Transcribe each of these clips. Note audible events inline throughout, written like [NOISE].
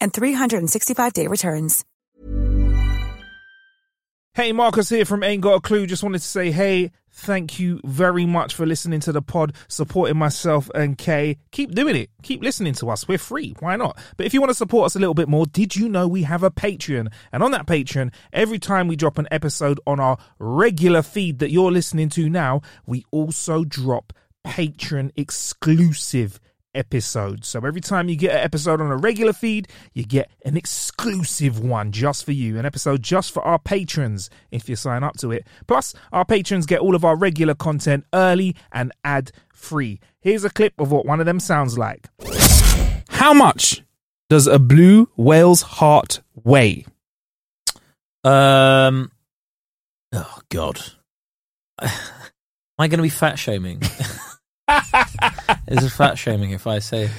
and 365-day returns. Hey, Marcus here from Ain't Got a Clue. Just wanted to say, hey, thank you very much for listening to the pod, supporting myself and Kay. Keep doing it. Keep listening to us. We're free. Why not? But if you want to support us a little bit more, did you know we have a Patreon? And on that Patreon, every time we drop an episode on our regular feed that you're listening to now, we also drop Patreon exclusive episodes. So every time you get an episode on a regular feed, you get an exclusive one just for you, an episode just for our patrons if you sign up to it. Plus, our patrons get all of our regular content early and ad free. Here's a clip of what one of them sounds like. How much does a blue whale's heart weigh? Um. Oh God. [SIGHS] Am I going to be fat shaming? [LAUGHS] Is it fat shaming if I say,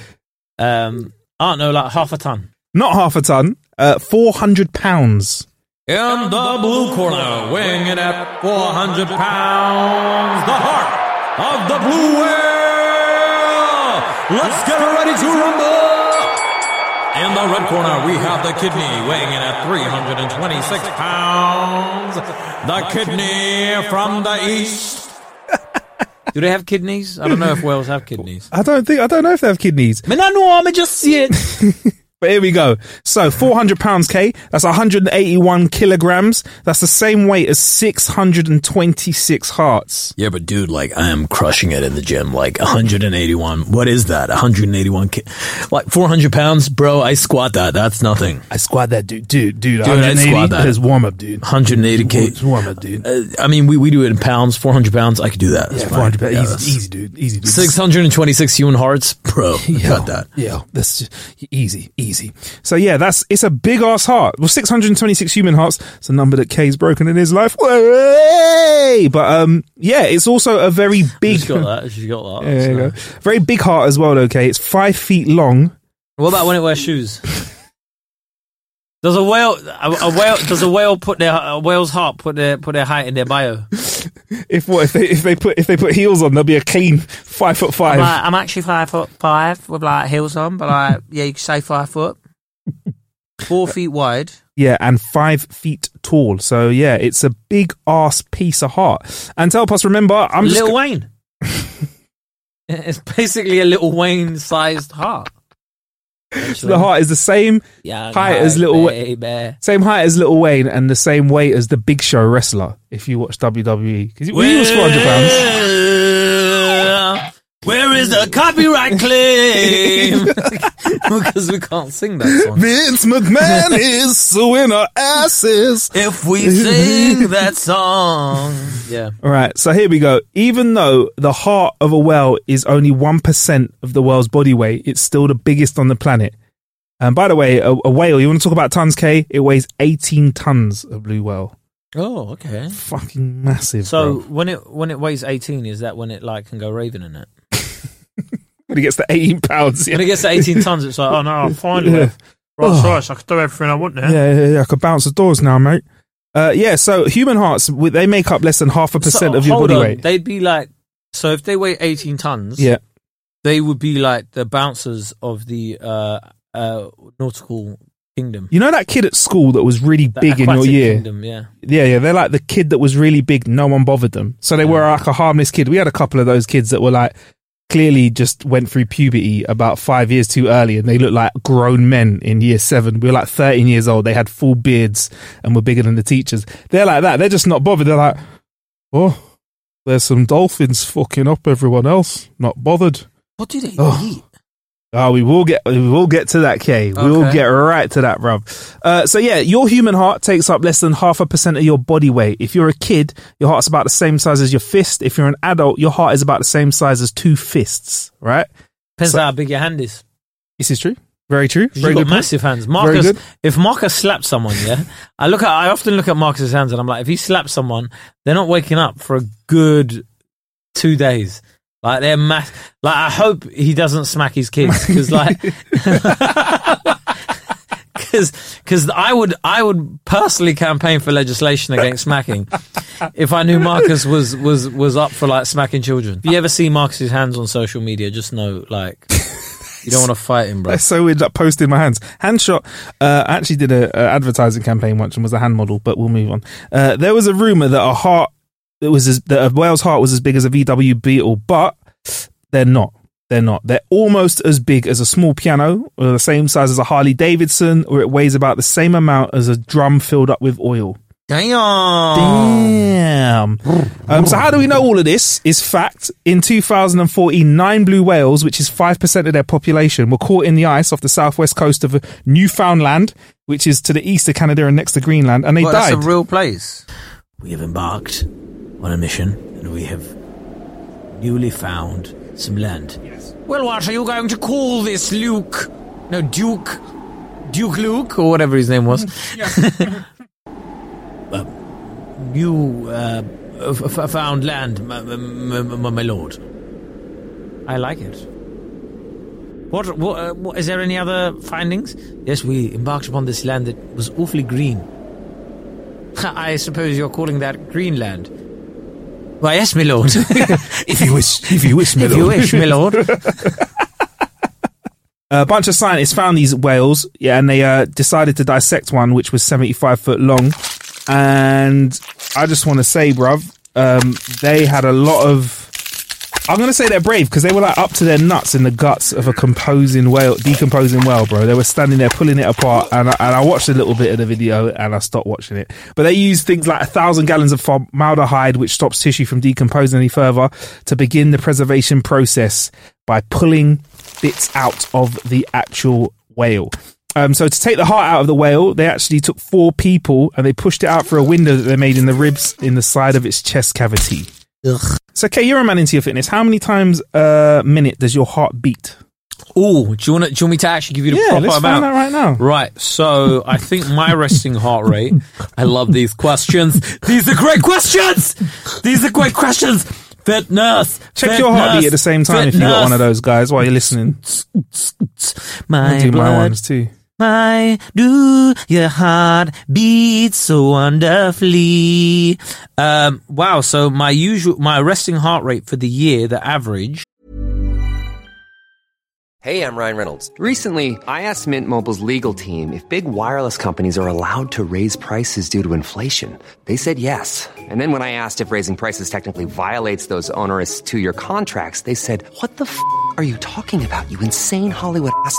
um, I don't know, like half a ton? Not half a ton, uh, 400 pounds. In the blue corner, weighing in at 400 pounds, the heart of the blue whale. Let's get ready to rumble. In the red corner, we have the kidney weighing in at 326 pounds. The kidney from the east. Do they have kidneys? I don't know if whales have [LAUGHS] kidneys. I don't think, I don't know if they have kidneys. Me I know, me just see it. [LAUGHS] But here we go. So 400 pounds Kay, that's 181 kilograms. That's the same weight as 626 hearts. Yeah, but dude, like I am crushing it in the gym. Like 181. What is that? 181. Ki- like 400 pounds, bro. I squat that. That's nothing. I squat that dude, dude, dude. Dude, I 180 squat that. is warm up, dude. 180 k. It's warm up, dude. Uh, I mean, we, we do it in pounds. 400 pounds. I could do that. That's yeah, 400 pounds. Yeah, easy, easy, dude. Easy, dude. 626 human hearts, bro. [LAUGHS] I Yeah, got that. Yeah, that's just easy, easy. So yeah, that's it's a big ass heart. Well, 626 human hearts. It's a number that Kay's broken in his life. Way! But um, yeah, it's also a very big. She's got [LAUGHS] that. She's got that. Yeah, there you So- go. Very big heart as well. Okay, it's five feet long. What about when it wears shoes? Does a whale, a, a whale, does a whale put their a whale's heart put their put their height in their bio? [LAUGHS] If what if they if they put if they put heels on, they'll be a clean five foot five. I'm, like, I'm actually five foot five with like heels on, but like yeah, you could say five foot, [LAUGHS] four feet wide. Yeah, and five feet tall. So yeah, it's a big ass piece of heart. And to help us remember, I'm just Little Wayne. [LAUGHS] [LAUGHS] it's basically a little Wayne sized heart. So the heart is the same Yeah, height as Little Wa- baby. same height as Little Wayne and the same weight as the Big Show wrestler. If you watch WWE, because he was four hundred pounds. pounds. Is the copyright claim? [LAUGHS] because we can't sing that song. Vince McMahon is suing our asses. If we sing that song. Yeah. All right, so here we go. Even though the heart of a whale is only 1% of the world's body weight, it's still the biggest on the planet. And by the way, a, a whale, you want to talk about tons, Kay? It weighs 18 tons of blue whale. Oh, okay. Fucking massive. So bro. when it when it weighs eighteen, is that when it like can go raving in it? When it gets to 18 pounds, yeah. When it gets to eighteen tons, it's like, oh no, I'm fine with Yeah. Right, Oh. I can do everything I want now. Yeah, yeah, yeah. I could bounce the doors now, mate. Uh, yeah, so human hearts, they make up less than half a percent So, of your body on, weight. They'd be like, so if they weigh eighteen tons, Yeah. they would be like the bouncers of the uh, uh, nautical kingdom. You know that kid at school that was really The big in your year? Kingdom, yeah. Yeah, yeah, they're like the kid that was really big. No one bothered them, so they were like a harmless kid. We had a couple of those kids that were like clearly just went through puberty about five years too early and they look like grown men in year seven. We were like 13 years old. They had full beards and were bigger than the teachers. They're like that. They're just not bothered. They're like, oh, there's some dolphins fucking up everyone else. Not bothered. What do they Oh. eat? Oh, we will get we will get to that, Kay. We will get right to that, bruv. Uh, so yeah, your human heart takes up less than half a percent of your body weight. If you're a kid, your heart's about the same size as your fist. If you're an adult, your heart is about the same size as two fists. Right? Depends So- how big your hand is. This is true. Very true. Very You've good. massive hands. Marcus, if Marcus slaps someone, yeah, I look at, I often look at Marcus's hands and I'm like, if he slaps someone, they're not waking up for a good two days. Like they're mass. Like I hope he doesn't smack his kids because like. [LAUGHS] Because, I would, I would personally campaign for legislation against smacking, if I knew Marcus was was was up for like smacking children. If you ever see Marcus's hands on social media, just know like you don't want to fight him, bro. That's so weird. Like posting my hands. Hand shot. Uh, I actually did a, a advertising campaign once and was a hand model, but we'll move on. Uh, there was a rumor that a heart that was as, that a whale's heart was as big as a VW Beetle, but they're not. They're not. They're almost as big as a small piano, or the same size as a Harley Davidson, or it weighs about the same amount as a drum filled up with oil. Damn. Damn. Um, so how do we know all of this? Is fact. In 2014, nine blue whales, which is 5% of their population, were caught in the ice off the southwest coast of Newfoundland, which is to the east of Canada and next to Greenland, and they Well, died. that's a real place. We have embarked on a mission, and we have newly found some land. Yes. Well, what are you going to call this, Luke? No, Duke. Duke Luke, or whatever his name was. [LAUGHS] [LAUGHS] Uh, you uh, f- f- found land, my, my, my, my lord. I like it. What, what, uh, what? Is there any other findings? Yes, we embarked upon this land that was awfully green. [LAUGHS] I suppose you're calling that Greenland. Why, yes, my lord. if you wish, if you wish, if you wish, my lord. A [LAUGHS] bunch of scientists found these whales, yeah, and they uh, decided to dissect one, which was 75 foot long. And I just want to say, bruv, um, they had a lot of. I'm to say they're brave because they were like up to their nuts in the guts of a composing whale, decomposing whale, bro. They were standing there pulling it apart, and I, and I watched a little bit of the video and I stopped watching it. But they used things like a thousand gallons of formaldehyde, which stops tissue from decomposing any further, to begin the preservation process by pulling bits out of the actual whale. Um, so to take the heart out of the whale, they actually took four people and they pushed it out through a window that they made in the ribs in the side of its chest cavity. So, Kay, you're a man into your fitness. How many times a minute does your heart beat? Oh, do you want to? Do you want me to actually give you the Yeah, proper let's amount? find out right now. Right. So I think my [LAUGHS] resting heart rate. I love these questions. These are great questions. These are great questions. Fitness. Check your heartbeat at the same time if you got one of those guys while you're listening. My I'll do my ones too. My do your heart beat so wonderfully. Um, wow. So my usual, my resting heart rate for the year, the average. Hey, I'm Ryan Reynolds. Recently, I asked Mint Mobile's legal team if big wireless companies are allowed to raise prices due to inflation. They said yes. And then when I asked if raising prices technically violates those onerous two-year contracts, they said, "What the f*** are you talking about? You insane Hollywood ass."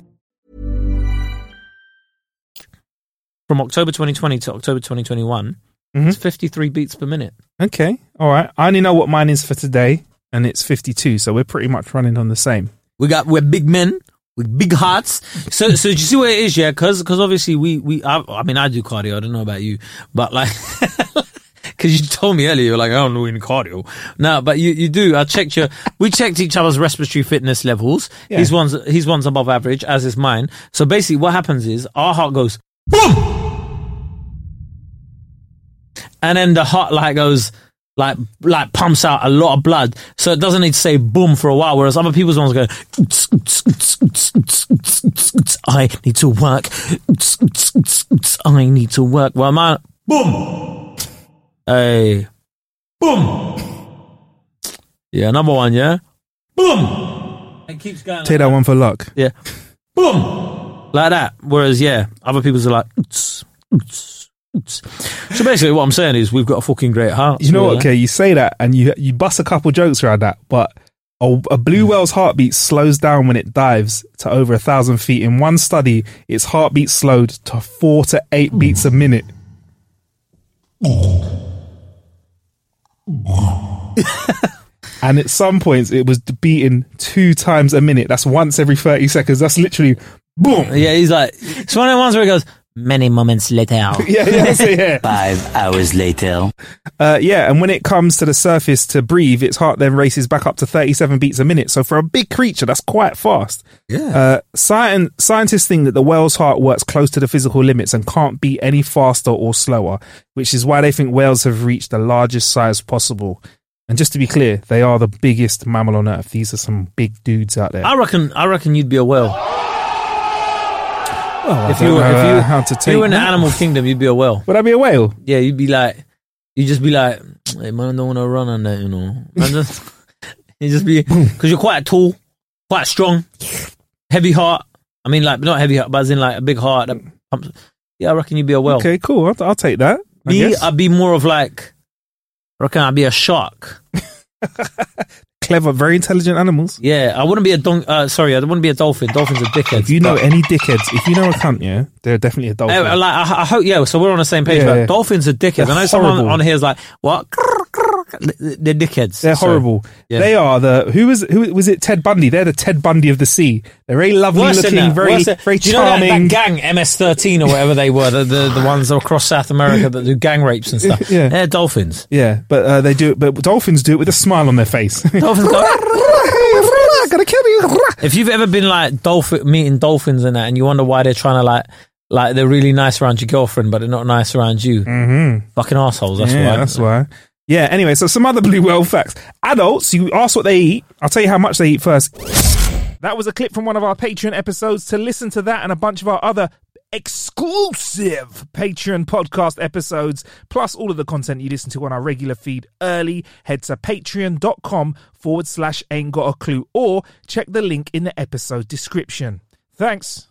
From October 2020 to October 2021, Mhm. it's 53 beats per minute. Okay, all right. I only know what mine is for today, and it's 52, so we're pretty much running on the same. We got we're big men with big hearts. So so do you see what it is? Yeah, because obviously we we I, I mean I do cardio. I don't know about you, but like. [LAUGHS] Because you told me earlier, you're like, I don't know any cardio. No, but you, you do. I checked your, we checked each other's respiratory fitness levels. Yeah. His one's, his one's above average, as is mine. So basically what happens is our heart goes, boom! And then the heart like goes, like, like pumps out a lot of blood. So it doesn't need to say boom for a while, whereas other people's ones go, I need to work. I need to work. Well, mine, boom! Hey. Boom! Yeah, number one, yeah? Boom! It keeps going. Take that one for luck. Yeah. Boom! Like that. Whereas, yeah, other people's are like, "Oots, oots, oots." So basically what I'm saying is we've got a fucking great heart. You know what? Okay, you say that, and you you bust a couple jokes around that, but a, a blue hmm. whale's heartbeat slows down when it dives to over a thousand feet. In one study, its heartbeat slowed to four to eight beats a hmm. minute. [LAUGHS] and at some points, it was beating two times a minute. That's once every thirty seconds. That's literally boom. Yeah, he's like, it's one of the ones where he goes, many moments later. [LAUGHS] Yeah, yeah, [LAUGHS] that's it, yeah. Five hours later. Uh, yeah, and when it comes to the surface to breathe, its heart then races back up to 37 beats a minute. So for a big creature, that's quite fast. Yeah. Uh, scien- scientists think that the whale's heart works close to the physical limits and can't be any faster or slower, which is why they think whales have reached the largest size possible. And just to be clear, they are the biggest mammal on Earth. These are some big dudes out there. I reckon, I reckon you'd be a whale. Well, if you were, if you, uh, how to if you were in the that. animal kingdom, you'd be a whale. Would I be a whale? Yeah, you'd be like, you'd just be like, hey man, I don't want to run on that, you know. Just, [LAUGHS] you just be, because you're quite tall, quite strong, heavy heart. I mean, like, not heavy heart, but as in like a big heart that pumps. Yeah, I reckon you'd be a whale. Okay, cool. I'll, I'll take that. I Me, guess. I'd be more of like, I reckon I'd be a shark. [LAUGHS] Clever, very intelligent animals. Yeah, I wouldn't be a don. Uh, sorry, I wouldn't be a dolphin. Dolphins are dickheads. If you know but- any dickheads, if you know a cunt, yeah, they're definitely a dolphin. Uh, like, I, I hope, yeah. So we're on the same page. Yeah, but yeah. dolphins are dickheads. I know They're someone on here is like, what? They're dickheads. They're So, horrible. yeah. They are the who was who was it? Ted Bundy. They're the Ted Bundy of the sea. They're very lovely Worse looking, very than- very Do you know that, charming. that gang MS13 or whatever they were, the, the the ones across South America that do gang rapes and stuff? [LAUGHS] Yeah. they're dolphins. yeah, but uh, they do. it But dolphins do it with a smile on their face. [LAUGHS] Dolphins go. [LAUGHS] Gonna kill you. if you've ever been like dolphin meeting dolphins and that, and you wonder why they're trying to like. Like they're really nice around your girlfriend, but they're not nice around you. Mm-hmm. Fucking assholes. That's yeah, why. that's why. Yeah. Anyway, so some other [LAUGHS] blue whale facts. Adults, you ask what they eat. I'll tell you how much they eat first. That was a clip from one of our Patreon episodes. To listen to that and a bunch of our other exclusive Patreon podcast episodes, plus all of the content you listen to on our regular feed early, head to patreon.com forward slash ain't got a clue or check the link in the episode description. Thanks.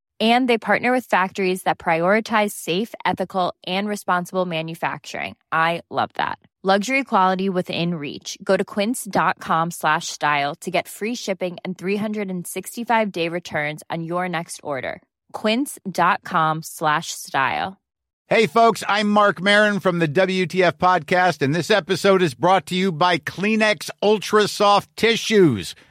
And they partner with factories that prioritize safe, ethical, and responsible manufacturing. I love that. Luxury quality within reach. Go to quince.com slash style to get free shipping and 365 day returns on your next order. Quince.com slash style. Hey, folks, I'm Marc Maron from the WTF Podcast, and this episode is brought to you by Kleenex Ultra Soft Tissues,